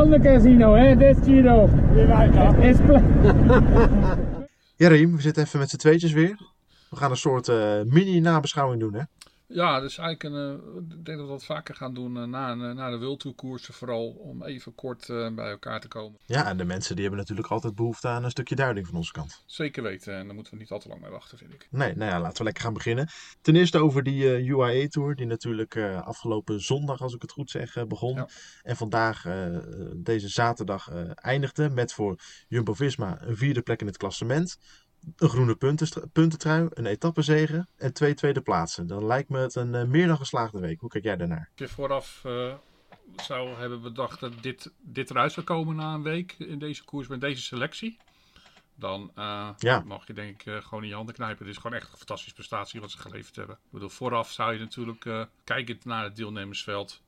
Grande casino, hè? Dit Giro. Is Ja, Riem, we zitten even met z'n tweetjes weer. We gaan een soort eh, mini-nabeschouwing doen, hè? Ja, dus eigenlijk een, eh, ik denk dat we dat vaker gaan doen eh, na, eh, na de wildtourkoersen vooral. Om even kort bij elkaar te komen. Ja, en de mensen die hebben natuurlijk altijd behoefte aan een stukje duiding van onze kant. Zeker weten. En daar moeten we niet al te lang mee wachten, vind ik. Nee, nou ja, laten we lekker gaan beginnen. Ten eerste over die eh, UAE-tour, die natuurlijk afgelopen zondag, als ik het goed zeg, begon. Ja. En vandaag, deze zaterdag, eindigde met voor Jumbo-Visma een vierde plek in het klassement. Een groene puntenstru- puntentrui, een etappezege en twee tweede plaatsen. Dan lijkt me het een eh, meer dan geslaagde week. Hoe kijk jij daarnaar? Als je vooraf eh, zou hebben bedacht dat dit, dit eruit zou komen na een week in deze koers met deze selectie. Dan eh, Ja. mag je denk ik gewoon in je handen knijpen. Het is gewoon echt een fantastische prestatie wat ze geleverd hebben. Ik bedoel, vooraf zou je natuurlijk, kijkend naar het deelnemersveld,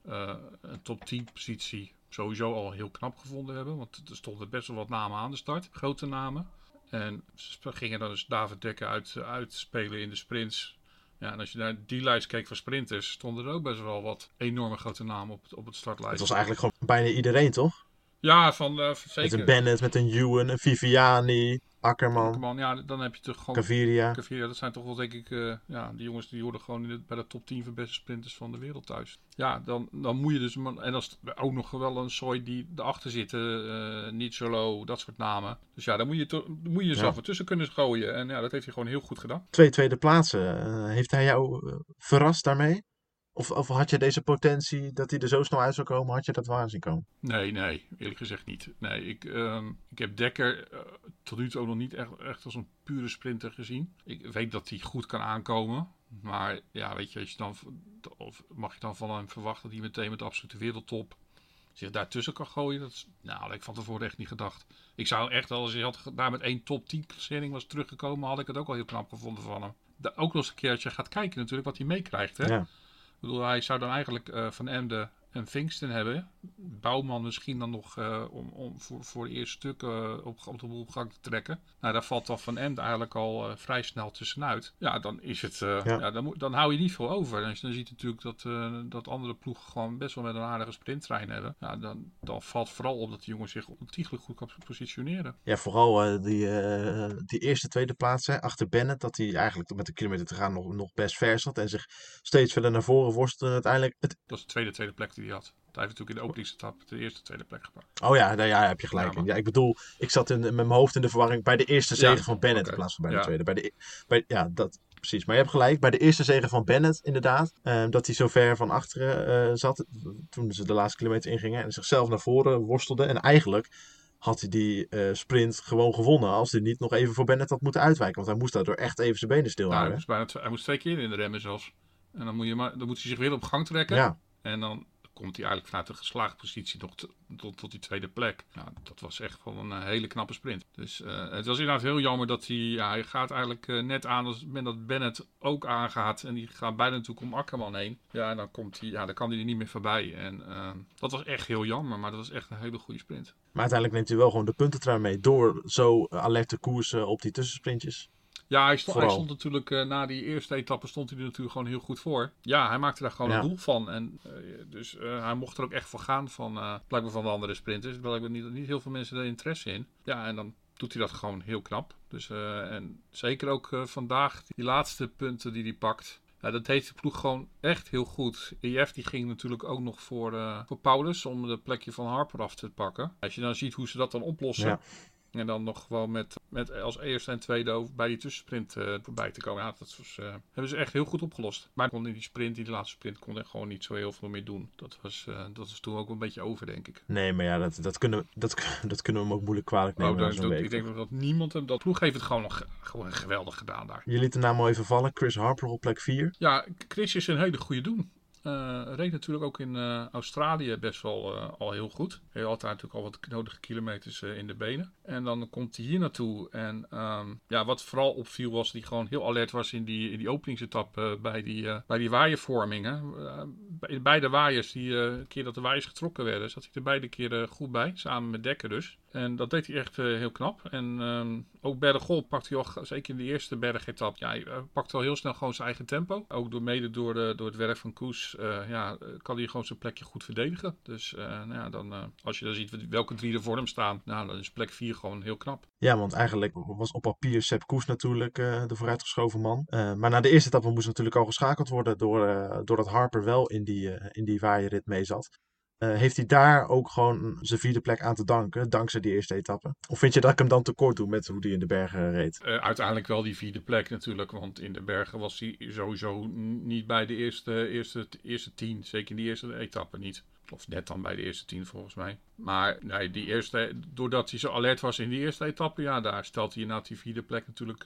een top 10 positie sowieso al heel knap gevonden hebben. Want er stonden best wel wat namen aan de start. Grote namen. En ze gingen dan dus David Dekker uit, uitspelen in de sprints. Ja, en als je naar die lijst keek van sprinters, stonden er ook best wel wat enorme grote namen op het, op het startlijst. Het was eigenlijk gewoon bijna iedereen, toch? Ja, van uh, Met zeker. een Bennett, met een Ewan, een Viviani, Akkerman, Man, ja, dan heb je toch gewoon Caviria. Caviria, dat zijn toch wel denk ik, eh, ja, die jongens die horen gewoon in de- bij de top 10 van beste sprinters van de wereld thuis. Ja, dan, dan moet je dus, en als ook nog wel een sooi die erachter zitten, eh niet solo, dat soort namen. Dus ja, dan moet je, to- moet je jezelf Ja. ertussen kunnen gooien. En ja, dat heeft hij gewoon heel goed gedaan. Twee tweede plaatsen. Eh, heeft hij jou verrast daarmee? Of, of had je deze potentie dat hij er zo snel uit zou komen? Had je dat waar zien komen? Nee, nee, eerlijk gezegd niet. Nee, ik, ehm, ik heb Dekker eh, tot nu toe ook nog niet echt, echt als een pure sprinter gezien. Ik weet dat hij goed kan aankomen. Maar ja, weet je, als je dan, of mag je dan van hem verwachten dat hij meteen met de absolute wereldtop zich daartussen kan gooien? Dat is, nou, dat had ik van tevoren echt niet gedacht. Ik zou echt, als hij had daar met één top 10 klassering was teruggekomen, had ik het ook al heel knap gevonden van hem. Da- ook nog eens een keer als je gaat kijken natuurlijk wat hij meekrijgt. Hè? Ja. Ik bedoel, hij zou dan eigenlijk eh, van Emden en Vingsten hebben. Bouwman misschien dan nog eh, om, om voor, voor het eerste stuk eh, op, op de boel op gang te trekken. Nou, daar valt dan van Emden eigenlijk al eh, vrij snel tussenuit. Ja, dan is het, Ja. ja. dan, dan hou je niet veel over. En dan ziet natuurlijk dat, dat andere ploegen gewoon best wel met een aardige sprinttrein hebben. Ja, dan, dan valt vooral op dat die jongens zich ontiegelijk goed kan positioneren. Ja, vooral die, die eerste, tweede plaats hè, achter Bennett. Dat hij eigenlijk met een kilometer te gaan nog, nog best ver zat. En zich steeds verder naar voren worstelde. Uiteindelijk het... Dat is de tweede, tweede plek die hij had. Hij heeft natuurlijk in de openingsetap de eerste, tweede plek gepakt. Oh ja, daar ja, heb je gelijk Ja, in. Ja, ik bedoel, ik zat in, met mijn hoofd in de verwarring bij de eerste zege Ja, van Bennett in plaats van bij de Ja. tweede. Bij de, bij, ja, dat precies. Maar je hebt gelijk, bij de eerste zege van Bennett inderdaad. eh, dat hij zo ver van achteren eh, zat. Toen ze de laatste kilometer ingingen. En zichzelf naar voren worstelde. En eigenlijk had hij die eh, sprint gewoon gewonnen. Als hij niet nog even voor Bennett had moeten uitwijken. Want hij moest daardoor echt even zijn benen Nou, hij, stilhouden. moest bijna hij moest twee keer in de remmen zelfs. En dan moet, je maar, dan moet hij zich weer op gang trekken. ja. En dan komt hij eigenlijk vanuit een geslaagde positie nog tot, tot die tweede plek. Ja, dat was echt wel een eh, hele knappe sprint. Dus eh, het was inderdaad heel jammer dat hij... Ja, hij gaat eigenlijk eh, net aan als moment dat Bennett ook aangaat. En die gaat bijna natuurlijk om Akkerman heen. Ja, en dan, komt hij, ja, dan kan hij er niet meer voorbij. En eh, dat was echt heel jammer. Maar dat was echt een hele goede sprint. Maar uiteindelijk neemt hij wel gewoon de puntentrui mee. Door zo alert te koersen op die tussensprintjes. Ja, hij stond, hij stond natuurlijk eh, na die eerste etappe stond hij er natuurlijk gewoon heel goed voor. Ja, hij maakte daar gewoon Ja. een doel van. En, eh, dus eh, hij mocht er ook echt voor gaan van blijkbaar van de andere sprinters. Blijkbaar niet, niet heel veel mensen er interesse in. Ja, en dan doet hij dat gewoon heel knap. Dus, en zeker ook vandaag, die laatste punten die hij pakt. Ja, dat deed de ploeg gewoon echt heel goed. EF die ging natuurlijk ook nog voor, voor Paulus om de plekje van Harper af te pakken. Als je dan ziet hoe ze dat dan oplossen. Ja. En dan nog gewoon met, met als eerste en tweede bij die tussensprint eh, voorbij te komen. Ja, dat was, eh, hebben ze echt heel goed opgelost. Maar kon in die sprint, in die laatste sprint, kon er gewoon niet zo heel veel meer doen. Dat was, eh, dat was toen ook een beetje over, denk ik. Nee, maar ja, dat, dat, kunnen, dat, dat kunnen we hem ook moeilijk kwalijk nemen. Oh, dat- dat- week. ik denk dat niemand hem... Dat ploeg heeft het gewoon nog gewoon geweldig gedaan daar. Je liet de naam al even vallen. Chris Harper op plek 4. Ja, Chris is een hele goede doen. Eh, reed natuurlijk ook in eh, Australië best wel eh, al heel goed. Hij had altijd natuurlijk al wat nodige kilometers in de benen. En dan komt hij hier naartoe. En ehm, ja, wat vooral opviel was hij gewoon heel alert was in die, in die openingsetap bij, die, bij die waaiervorming. Beide waaiers, die eh, keer dat de waaiers getrokken werden, zat hij er beide keren goed bij. Samen met Dekker dus. En dat deed hij echt eh, heel knap. En ehm, ook bergop pakte hij al, zeker in de eerste bergetap, ja, hij eh, pakte al heel snel gewoon zijn eigen tempo. Ook door, mede door, de, door het werk van Koes, ja, kan hij gewoon zijn plekje goed verdedigen. Dus nou ja, dan, als je dan ziet welke drie er voor hem staan, nou, dan is plek 4 gewoon heel knap. Ja, want eigenlijk was op papier Sepp Koes natuurlijk de vooruitgeschoven man. Maar na de eerste etappe moest natuurlijk al geschakeld worden door, doordat Harper wel in eh, in die waaierrit mee zat. Eh, heeft hij daar ook gewoon zijn vierde plek aan te danken, dankzij die eerste etappe? Of vind je dat ik hem dan tekort doe met hoe hij in de bergen reed? Eh, uiteindelijk wel die vierde plek natuurlijk, want in de bergen was hij sowieso niet bij de eerste, eerste, eerste tien. Zeker in die eerste etappe niet. Of net dan bij de eerste tien volgens mij. Maar nee, die eerste, doordat hij zo alert was in die eerste etappe, ja, daar stelt hij inderdaad die vierde plek natuurlijk.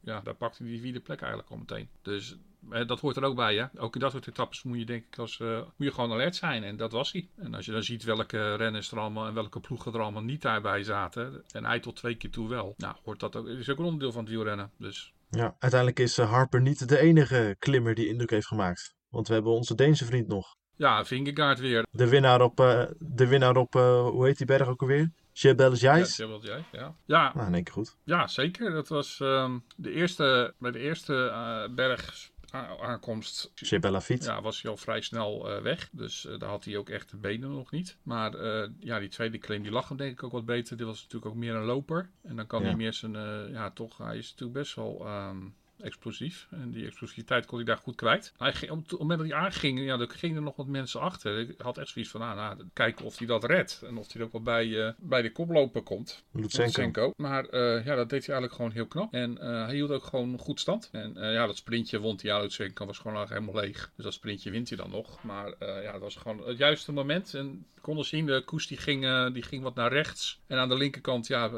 ja, daar pakt hij die vierde plek eigenlijk al meteen. Dus dat hoort er ook bij, hè. Ook in dat soort etappes moet je denk ik als, eh, moet je gewoon alert zijn. En dat was hij. En als je dan ziet welke renners er allemaal en welke ploegen er allemaal niet daarbij zaten. En hij tot twee keer toe wel. Nou, hoort dat ook, is ook een onderdeel van het wielrennen. Dus Ja, uiteindelijk is eh, Harper niet de enige klimmer die indruk heeft gemaakt. Want we hebben onze Deense vriend nog. ja, Vingegaard weer. De winnaar op, eh, de winnaar op eh, hoe heet die berg ook alweer? Jebel Ja, Jais? wilde jij. Ja, ja, Nou, in één keer goed. ja zeker. Dat was ehm, de eerste, bij de eerste eh, berg aankomst. Jebel Lafitte. Ja, was hij al vrij snel eh, weg. Dus eh, daar had hij ook echt de benen nog niet. Maar eh, ja, die tweede claim die lag hem denk ik ook wat beter. Dit was natuurlijk ook meer een loper. En dan kan Ja. hij meer zijn... ja, toch, hij is natuurlijk best wel... ehm, explosief. En die explosiviteit kon hij daar goed kwijt. Hij ging, op het moment dat hij aanging, ja, er gingen er nog wat mensen achter. Ik had echt zoiets van, ah, nou, kijken of hij dat redt. En of hij er ook wel bij, eh, bij de koploper komt. Lutsenko. Maar eh, ja, dat deed hij eigenlijk gewoon heel knap. En eh, hij hield ook gewoon goed stand. En ja, dat sprintje won hij. Ja, Lutsenko was gewoon helemaal leeg. Dus dat sprintje wint hij dan nog. Maar ja, dat was gewoon het juiste moment. En we konden zien, de koers die ging, die ging wat naar rechts. En aan de linkerkant, ja,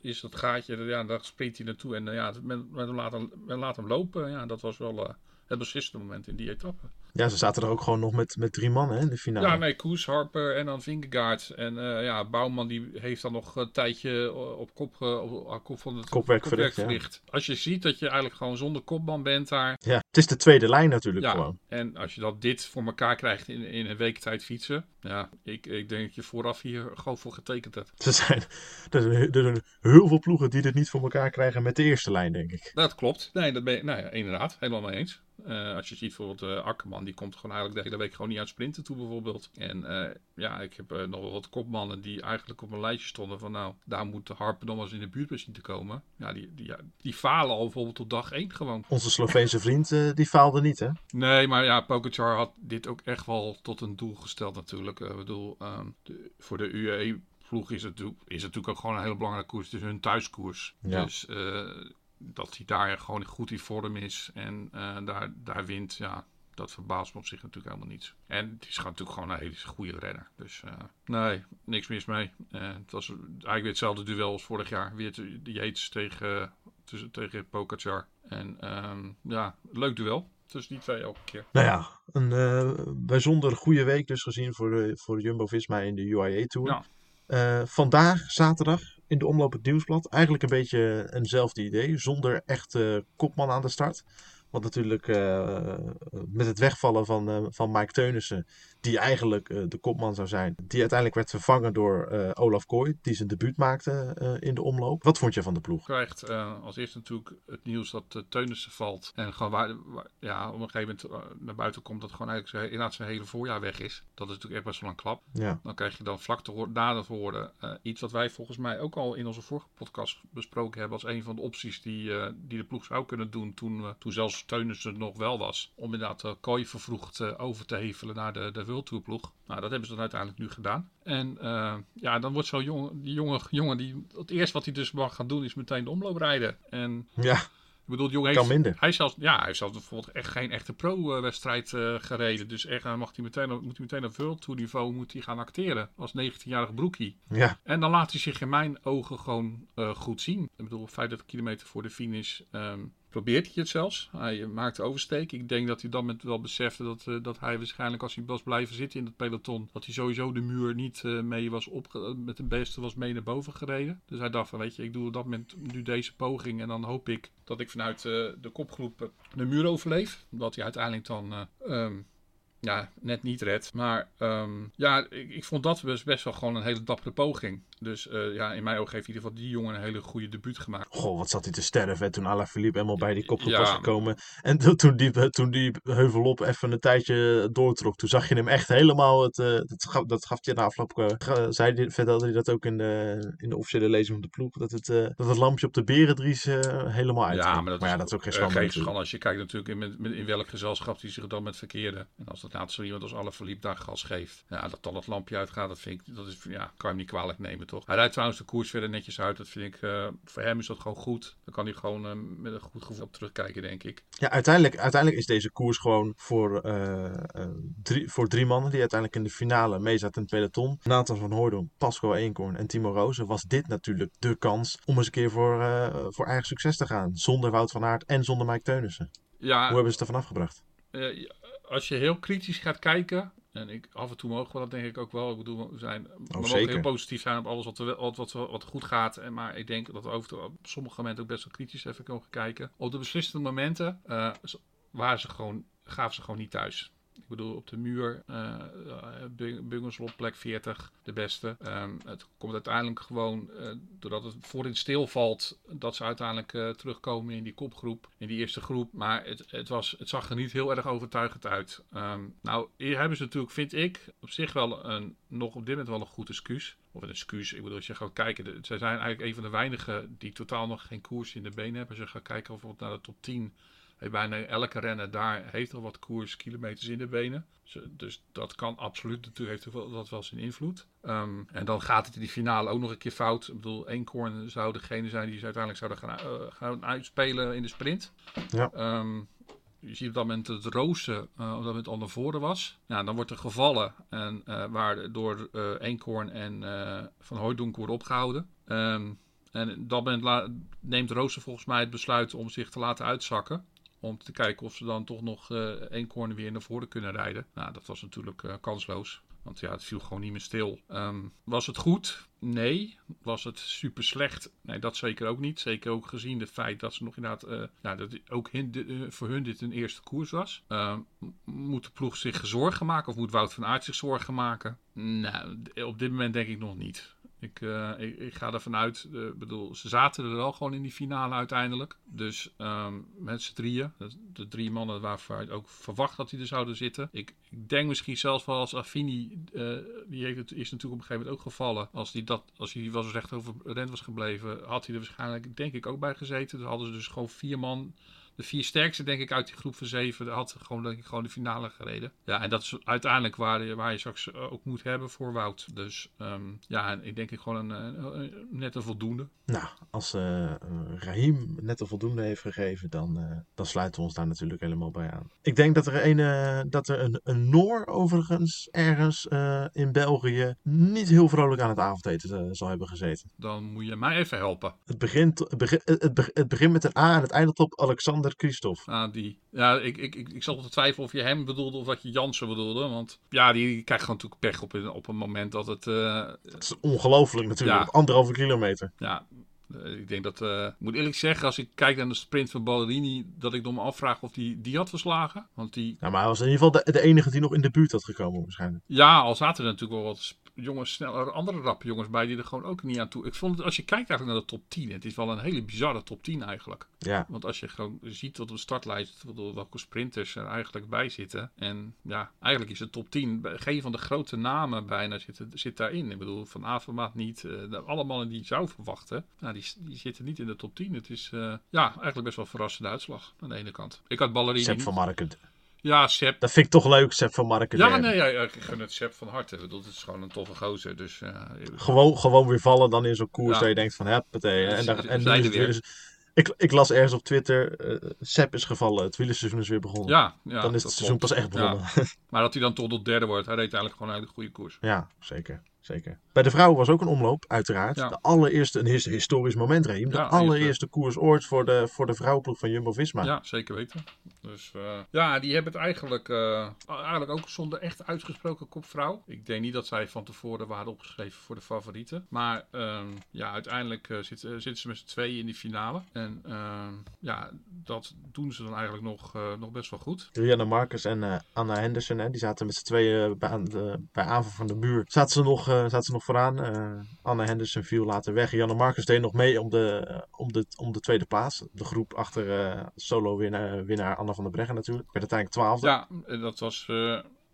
is dat gaatje. Ja, daar sprint hij naartoe. En ja, men, men, laat hem, men laat hem lopen. Ja, dat was wel eh, het beslissende moment in die etappe. Ja, ze zaten er ook gewoon nog met, met drie mannen hè, in de finale. Ja, nee, Koes, Harper en dan Vingegaard. En eh, ja, Bouwman die heeft dan nog een tijdje op kop, op, op kop van het Kopwerk verricht, ja. verricht. Als je ziet dat je eigenlijk gewoon zonder kopman bent daar. Ja, het is de tweede lijn natuurlijk Ja, gewoon. en als je dat dit voor elkaar krijgt in, in een week tijd fietsen. Ja, ik, ik denk dat je vooraf hier gewoon voor getekend hebt. Er zijn, er, zijn, er zijn heel veel ploegen die dit niet voor elkaar krijgen met de eerste lijn, denk ik. Dat klopt. Nee, dat ben je, nou ja, inderdaad. Helemaal mee eens. Eh, als je ziet bijvoorbeeld eh Akkerman, die komt gewoon eigenlijk de hele week gewoon niet uit sprinten toe bijvoorbeeld. En eh, ja, ik heb nog wel wat kopmannen die eigenlijk op een lijstje stonden van nou, daar moet de Harper nog eens in de buurt bij zien te komen. Ja, die, die, ja, die falen al bijvoorbeeld tot dag 1 gewoon. Onze Sloveense vriend, die faalde niet, hè? Nee, maar ja, Pogacar had dit ook echt wel tot een doel gesteld natuurlijk. Eh, Ik bedoel, ehm, de- voor de UAE ploeg is het, is het natuurlijk ook gewoon een hele belangrijke koers. Het is hun thuiskoers. Ja. Dus eh, dat hij daar gewoon goed in vorm is en eh, daar, daar wint, ja, dat verbaast me op zich natuurlijk helemaal niets. En het is gewoon natuurlijk gewoon een hele goede renner. Dus eh, nee, niks mis mee. Eh, het was eigenlijk weer hetzelfde duel als vorig jaar. Weer de Yates tegen, tussen, tegen Pogacar. En ehm, ja, leuk duel. Tussen die twee elke keer. Nou ja, een eh, bijzonder goede week dus gezien voor, de, voor Jumbo-Visma in de UAE Tour. Eh, vandaag, zaterdag, in de omloop het nieuwsblad. Eigenlijk een beetje eenzelfde idee, zonder echte kopman aan de start. Want natuurlijk eh, met het wegvallen van, eh, van Mike Teunissen, die eigenlijk eh, de kopman zou zijn, die uiteindelijk werd vervangen door eh, Olaf Kooi, die zijn debuut maakte eh, in de omloop. Wat vond je van de ploeg? krijgt als eerste natuurlijk het nieuws dat Teunissen valt. En gewoon waar, waar- ja, op een gegeven moment naar buiten komt dat gewoon eigenlijk zijn, inderdaad zijn hele voorjaar weg is. Dat is natuurlijk echt best wel een klap. Ja, Dan krijg je dan vlak te na te horen iets wat wij volgens mij ook al in onze vorige podcast besproken hebben als een van de opties die, die de ploeg zou kunnen doen toen, toen zelfs Teunissen nog wel was. Om inderdaad Kooi vervroegd over te hevelen naar de, de World Tour ploeg. Nou, dat hebben ze dan uiteindelijk nu gedaan. En eh, ja, dan wordt zo'n jongen, die jongen, jongen die, het eerste wat hij dus mag gaan doen is meteen de omloop rijden. En ja ik bedoel, jongen Kan heeft, minder. Hij zelfs, ja, hij heeft zelfs bijvoorbeeld echt geen echte pro-wedstrijd eh, gereden. Dus echt, dan mag hij meteen, moet hij meteen op World Tour niveau moet hij gaan acteren. Als 19-jarig broekie. ja, En dan laat hij zich in mijn ogen gewoon eh, goed zien. Ik bedoel, 50 kilometer voor de finish. ehm, probeert hij het zelfs. Hij maakt oversteek. Ik denk dat hij dan met wel besefte dat, eh, dat hij waarschijnlijk als hij was blijven zitten in het peloton, dat hij sowieso de muur niet eh, mee was opge met de beste was mee naar boven gereden. Dus hij dacht van weet je, ik doe op dat moment nu deze poging en dan hoop ik dat ik vanuit eh, de kopgroep eh, de muur overleef. Wat hij uiteindelijk dan eh, ehm, ja, net niet redt. Maar ehm, ja, ik, ik vond dat best, best wel gewoon een hele dappere poging. Dus eh, ja, in mijn ogen heeft in ieder geval die jongen een hele goede debuut gemaakt. Goh, wat zat hij te sterven. En toen Alaphilippe helemaal bij die kopgroep Ja. was gekomen. En to- toen die, toen die heuvelop even een tijdje doortrok. Toen zag je hem echt helemaal. Het, eh, dat, gaf, dat gaf hij na afloop. ga- zei vertelde hij dat ook in de, in de officiële lezing van de ploeg. Dat het, dat het lampje op de Berendries helemaal uit. Ja, maar dat, ja, dat is ook geen schande. geen schande als je kijkt natuurlijk in, met- met- in welk gezelschap die zich dan met verkeerde. En als dat laatst zo iemand als verliep daar gas geeft. Ja, dat dan het lampje uitgaat, dat vind ik, dat is, ja, kan je hem niet kwalijk nemen toch. Hij rijdt trouwens de koers verder netjes uit. Dat vind ik, eh, voor hem is dat gewoon goed. Dan kan hij gewoon eh, met een goed gevoel op terugkijken, denk ik. Ja, uiteindelijk, uiteindelijk is deze koers gewoon voor, eh, drie, voor drie mannen die uiteindelijk in de finale mee zaten in het peloton. Nathan van Hooydonk, Pasco Eenkorn en Timo Rozen was dit natuurlijk de kans om eens een keer voor, voor eigen succes te gaan. Zonder Wout van Aert en zonder Mike Teunissen. Ja, Hoe hebben ze het ervan afgebracht? Als je heel kritisch gaat kijken, en ik, af en toe mogen we dat denk ik ook wel. Ik bedoel, we, zijn, we mogen zeker. heel positief zijn op alles wat, er, wat, wat, wat goed gaat. En, maar ik denk dat we over op sommige momenten ook best wel kritisch even kunnen kijken. Op de beslissende momenten eh, waren ze gewoon, gaven ze gewoon niet thuis. Ik bedoel, op de muur, uh, plek 40, de beste. Ehm, het komt uiteindelijk gewoon, eh, doordat het voorin stilvalt, dat ze uiteindelijk terugkomen in die kopgroep, in die eerste groep. Maar het, het, was, het zag er niet heel erg overtuigend uit. Ehm, nou, hier hebben ze natuurlijk, vind ik, op zich wel een, nog op dit moment wel een goed excuus. Of een excuus, ik bedoel, als je gaat kijken, zij zijn eigenlijk een van de weinigen die totaal nog geen koers in de benen hebben. Als je gaat kijken bijvoorbeeld naar de top 10 heeft bijna elke renner daar heeft al wat koers, kilometers in de benen. Dus, dat kan absoluut, natuurlijk heeft dat wel zijn invloed. Um, en dan gaat het in die finale ook nog een keer fout. Ik bedoel, Eenkorn zou degene zijn die ze uiteindelijk zouden gaan, uh, gaan uitspelen in de sprint. Ja. Um, je ziet op dat moment dat Rozen uh, op dat moment al naar voren was. Nou, dan wordt er gevallen en, uh, waar door uh, Eenkorn en Van Hooydonk wordt opgehouden. Um, en op dat moment neemt Rozen volgens mij het besluit om zich te laten uitzakken om te kijken of ze dan toch nog uh, één corner weer naar voren kunnen rijden. Nou, dat was natuurlijk uh, kansloos. Want ja, het viel gewoon niet meer stil. Um, was het goed? Nee. Was het super slecht? Nee, dat zeker ook niet. Zeker ook gezien het feit dat ze nog inderdaad... Uh, nou, dat ook voor hun dit een eerste koers was. moet de ploeg zich zorgen maken? Of moet Wout van Aert zich zorgen maken? Nou, op dit moment denk ik nog niet. Ik, uh, ik, ik, ga ervan uit, uh, bedoel, ze zaten er wel gewoon in die finale uiteindelijk. Dus um, met z'n drieën, de, drie mannen waarvan ik ook verwacht dat die er zouden zitten. Ik, ik denk misschien zelfs wel als Affini, uh, die heeft is natuurlijk op een gegeven moment ook gevallen. Als hij dat, als hij was recht over rent was gebleven, had hij er waarschijnlijk denk ik ook bij gezeten. Dan hadden ze dus gewoon vier man de vier sterkste, denk ik, uit die groep van zeven had gewoon, denk ik, gewoon de finale gereden. Ja, en dat is uiteindelijk waar, je, waar je straks ook moet hebben voor Wout. Dus um, ja, ik denk ik gewoon een, een, een, net een voldoende. Nou, als uh, Rahim net een voldoende heeft gegeven, dan, uh, dan sluiten we ons daar natuurlijk helemaal bij aan. Ik denk dat er een, uh, dat er een, een Noor overigens ergens in België niet heel vrolijk aan het avondeten zal hebben gezeten. Dan moet je mij even helpen. Het begint, het, begint, het, het begint met een A en het eindigt op Alexander Christophe. Ah, die. Ja, ik, ik, ik, ik zat te twijfelen of je hem bedoelde of dat je Jansen bedoelde. Want ja, die krijgt gewoon natuurlijk pech op, op een moment dat het... Uh, het is ongelooflijk natuurlijk, ja. anderhalve kilometer. Ja, ik denk dat, uh, ik moet eerlijk zeggen, als ik kijk naar de sprint van Ballerini, dat ik dan me afvraag of die die had verslagen. Want die... Ja, maar hij was in ieder geval de, de enige die nog in de buurt had gekomen waarschijnlijk. Ja, al zaten er natuurlijk wel wat jongens, sneller, andere rappe jongens bij die er gewoon ook niet aan toe. Ik vond het, als je kijkt eigenlijk naar de top 10, het is wel een hele bizarre top 10 eigenlijk. Ja. Want als je gewoon ziet tot de startlijst welke sprinters er eigenlijk bij zitten. En ja, eigenlijk is de top 10, geen van de grote namen bijna zit, zit daarin. Ik bedoel, Van Avermaat niet, uh, alle mannen die je zou verwachten, nou, die, die zitten niet in de top 10. Het is uh, ja, eigenlijk best wel verrassende uitslag aan de ene kant. Ik had Ballerini Sepp van Marken. Ja, Sepp. Dat vind ik toch leuk, Sepp van Marken. Ja, nee, ja, ik gun het Sepp van harte. Ik bedoel, het is gewoon een toffe gozer. Dus, uh, gewoon, gewoon weer vallen dan in zo'n koers ja. dat je denkt van, huppatee. En, daar, en nu is het weer. Ik, ik las ergens op Twitter, uh, Sepp is gevallen, het wielerseizoen is weer begonnen. Ja, ja Dan is het seizoen klopt. pas echt begonnen. Ja. Maar dat hij dan tot de derde wordt, hij reed eigenlijk gewoon een hele goede koers. Ja, zeker. zeker. Bij de vrouwen was ook een omloop, uiteraard. Ja. De allereerste, een his- historisch moment, Reem. De Ja, allereerste koers ooit voor de, voor de vrouwenploeg van Jumbo-Visma. Ja, zeker weten. Dus eh, ja, die hebben het eigenlijk, eh, eigenlijk ook zonder echt uitgesproken kopvrouw. Ik denk niet dat zij van tevoren waren opgeschreven voor de favorieten. Maar ehm, ja, uiteindelijk eh, zit- eh, zitten ze met z'n tweeën in die finale. En ehm, ja, dat doen ze dan eigenlijk nog, eh, nog best wel goed. Rianne Marcus en eh, Anna Henderson, hè, die zaten met z'n tweeën bij, aan de, bij aanval van de muur. Zaten ze nog, eh, zaten ze nog vooraan. Eh, Anna Henderson viel later weg. Rianne Marcus deed nog mee om de, om de, om de tweede plaats. De groep achter eh, solo-winnaar winnaar Anna van der Breggen natuurlijk. Werd uiteindelijk twaalfde. Ja, dat was, eh,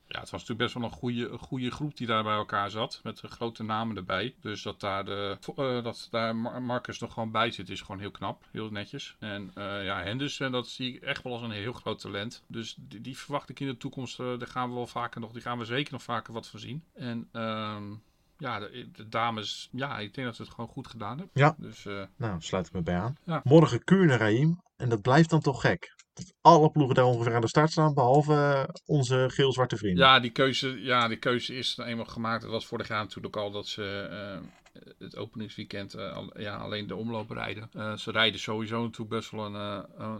ja, het was natuurlijk best wel een goede, goede groep die daar bij elkaar zat. Met eh, grote namen erbij. Dus dat daar, de, eh, dat daar Mar- Marcus nog gewoon bij zit, is gewoon heel knap. Heel netjes. En eh, ja, Henderson, dat zie ik echt wel als een heel groot talent. Dus die, die verwacht ik in de toekomst. eh, daar gaan we wel vaker nog, die gaan we zeker nog vaker wat van zien. En ehm, ja, de, de dames, ja, ik denk dat ze het gewoon goed gedaan hebben. Ja. Dus eh, Nou, sluit ik me bij aan. Ja. Morgen Kuurne, Raim. En dat blijft dan toch gek. Dat alle ploegen daar ongeveer aan de start staan, behalve eh, onze geel-zwarte vrienden. Ja, die keuze, ja, die keuze is eenmaal gemaakt. Het was vorig jaar natuurlijk al dat ze eh, het openingsweekend eh, ja, alleen de omloop rijden. Eh, ze rijden sowieso natuurlijk best wel een, eh,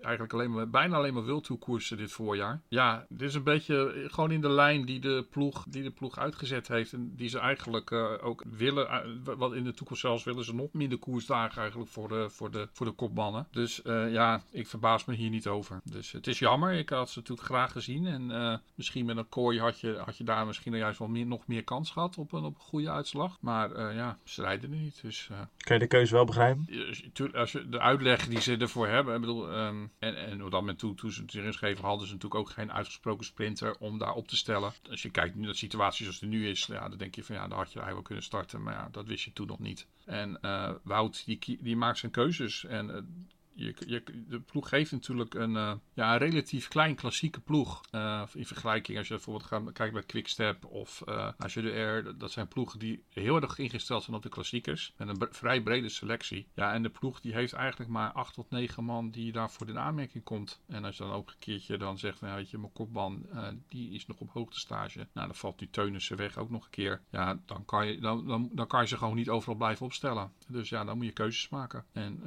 eigenlijk alleen maar, bijna alleen maar wildtoekoersen dit voorjaar. Ja, dit is een beetje gewoon in de lijn die de ploeg, die de ploeg uitgezet heeft. En die ze eigenlijk ook willen. wat in de toekomst zelfs willen ze nog minder koersdagen eigenlijk voor de, voor de, voor de kopmannen. Dus ja, ik verbaas me hier niet over. Dus het is jammer. Ik had ze natuurlijk graag gezien. En misschien met een kooi had je, had je daar misschien juist wel meer, nog meer kans gehad op een, op een goede uitslag. Maar eh, ja, ze rijden er niet. Dus eh, Kan je de keuze wel begrijpen? tuurlijk, als je de uitleg die ze ervoor hebben, ik bedoel, ehm, en, en op dat moment toe, toen ze het erin schreven, hadden ze natuurlijk ook geen uitgesproken sprinter om daar op te stellen. Als je kijkt naar de situatie zoals die nu is, ja, dan denk je van ja, dan had je eigenlijk wel kunnen starten, maar ja, dat wist je toen nog niet. En eh, Wout, die, die maakt zijn keuzes en eh, je, je, de ploeg geeft natuurlijk een, eh, ja, een relatief klein klassieke ploeg. Eh, in vergelijking als je bijvoorbeeld gaat kijken bij Quickstep of uh, als je Air. Dat zijn ploegen die heel erg ingesteld zijn op de klassiekers. Met een vrij brede selectie. Ja, en de ploeg die heeft eigenlijk maar 8 tot 9 man die daarvoor in aanmerking komt. En als je dan ook een keertje dan zegt, nou, weet je, mijn kopman die is nog op hoogtestage. Nou, dan valt nu Teunissen weg ook nog een keer. Ja, dan kan, je, dan, dan, kan je ze gewoon niet overal blijven opstellen. Dus ja, dan moet je keuzes maken. En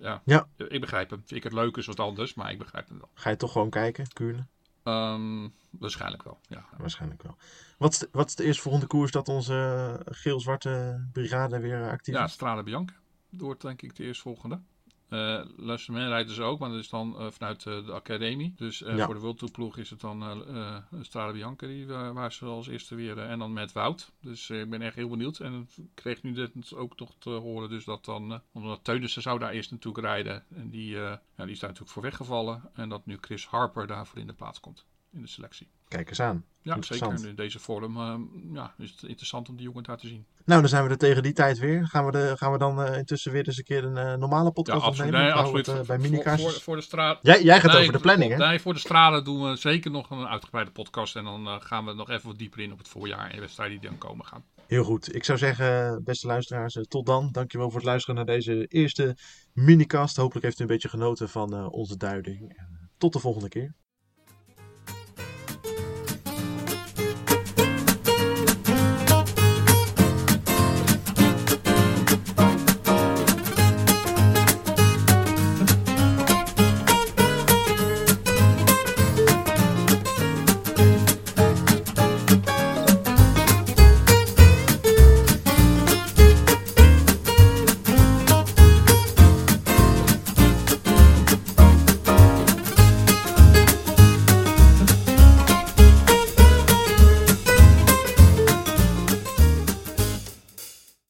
ja, ja, ik begrijp hem. Vind ik het leuk is wat anders, maar ik begrijp hem wel. Ga je toch gewoon kijken, Kuurne? Um, waarschijnlijk wel, ja. Waarschijnlijk wel. Wat is de, wat is de eerstvolgende koers dat onze geel-zwarte brigade weer actief is? Ja, Strade Bianca. Wordt denk ik de eerstvolgende. Uh, Luisterman rijdt dus ook, maar dat is dan uh, vanuit uh, de academie. Dus ja. voor de World ploeg is het dan uh, Strade Bianca die, waar ze als eerste weer... en dan met Wout. Dus ik ben echt heel benieuwd. En ik kreeg nu dit ook nog te horen dus dat dan... omdat Teunissen zou daar eerst natuurlijk rijden. En die, ja, die is daar natuurlijk voor weggevallen. En dat nu Chris Harper daarvoor in de plaats komt. In de selectie. Kijk eens aan. Ja, zeker. In deze vorm uh, ja, is het interessant om die jongen daar te zien. Nou, dan zijn we er tegen die tijd weer. Gaan we, de, gaan we dan uh, intussen weer eens een keer een uh, normale podcast ja, absoluut, opnemen? Nee, absoluut. Het, bij minicars. Voor, voor, voor, de straat. Jij, jij gaat nee, over de planning, hè? Nee, voor de stralen doen we zeker nog een uitgebreide podcast. En dan gaan we nog even wat dieper in op het voorjaar en wedstrijden die dan komen gaan. Heel goed. Ik zou zeggen, beste luisteraars, tot dan. Dankjewel voor het luisteren naar deze eerste minicast. Hopelijk heeft u een beetje genoten van onze duiding. Tot de volgende keer.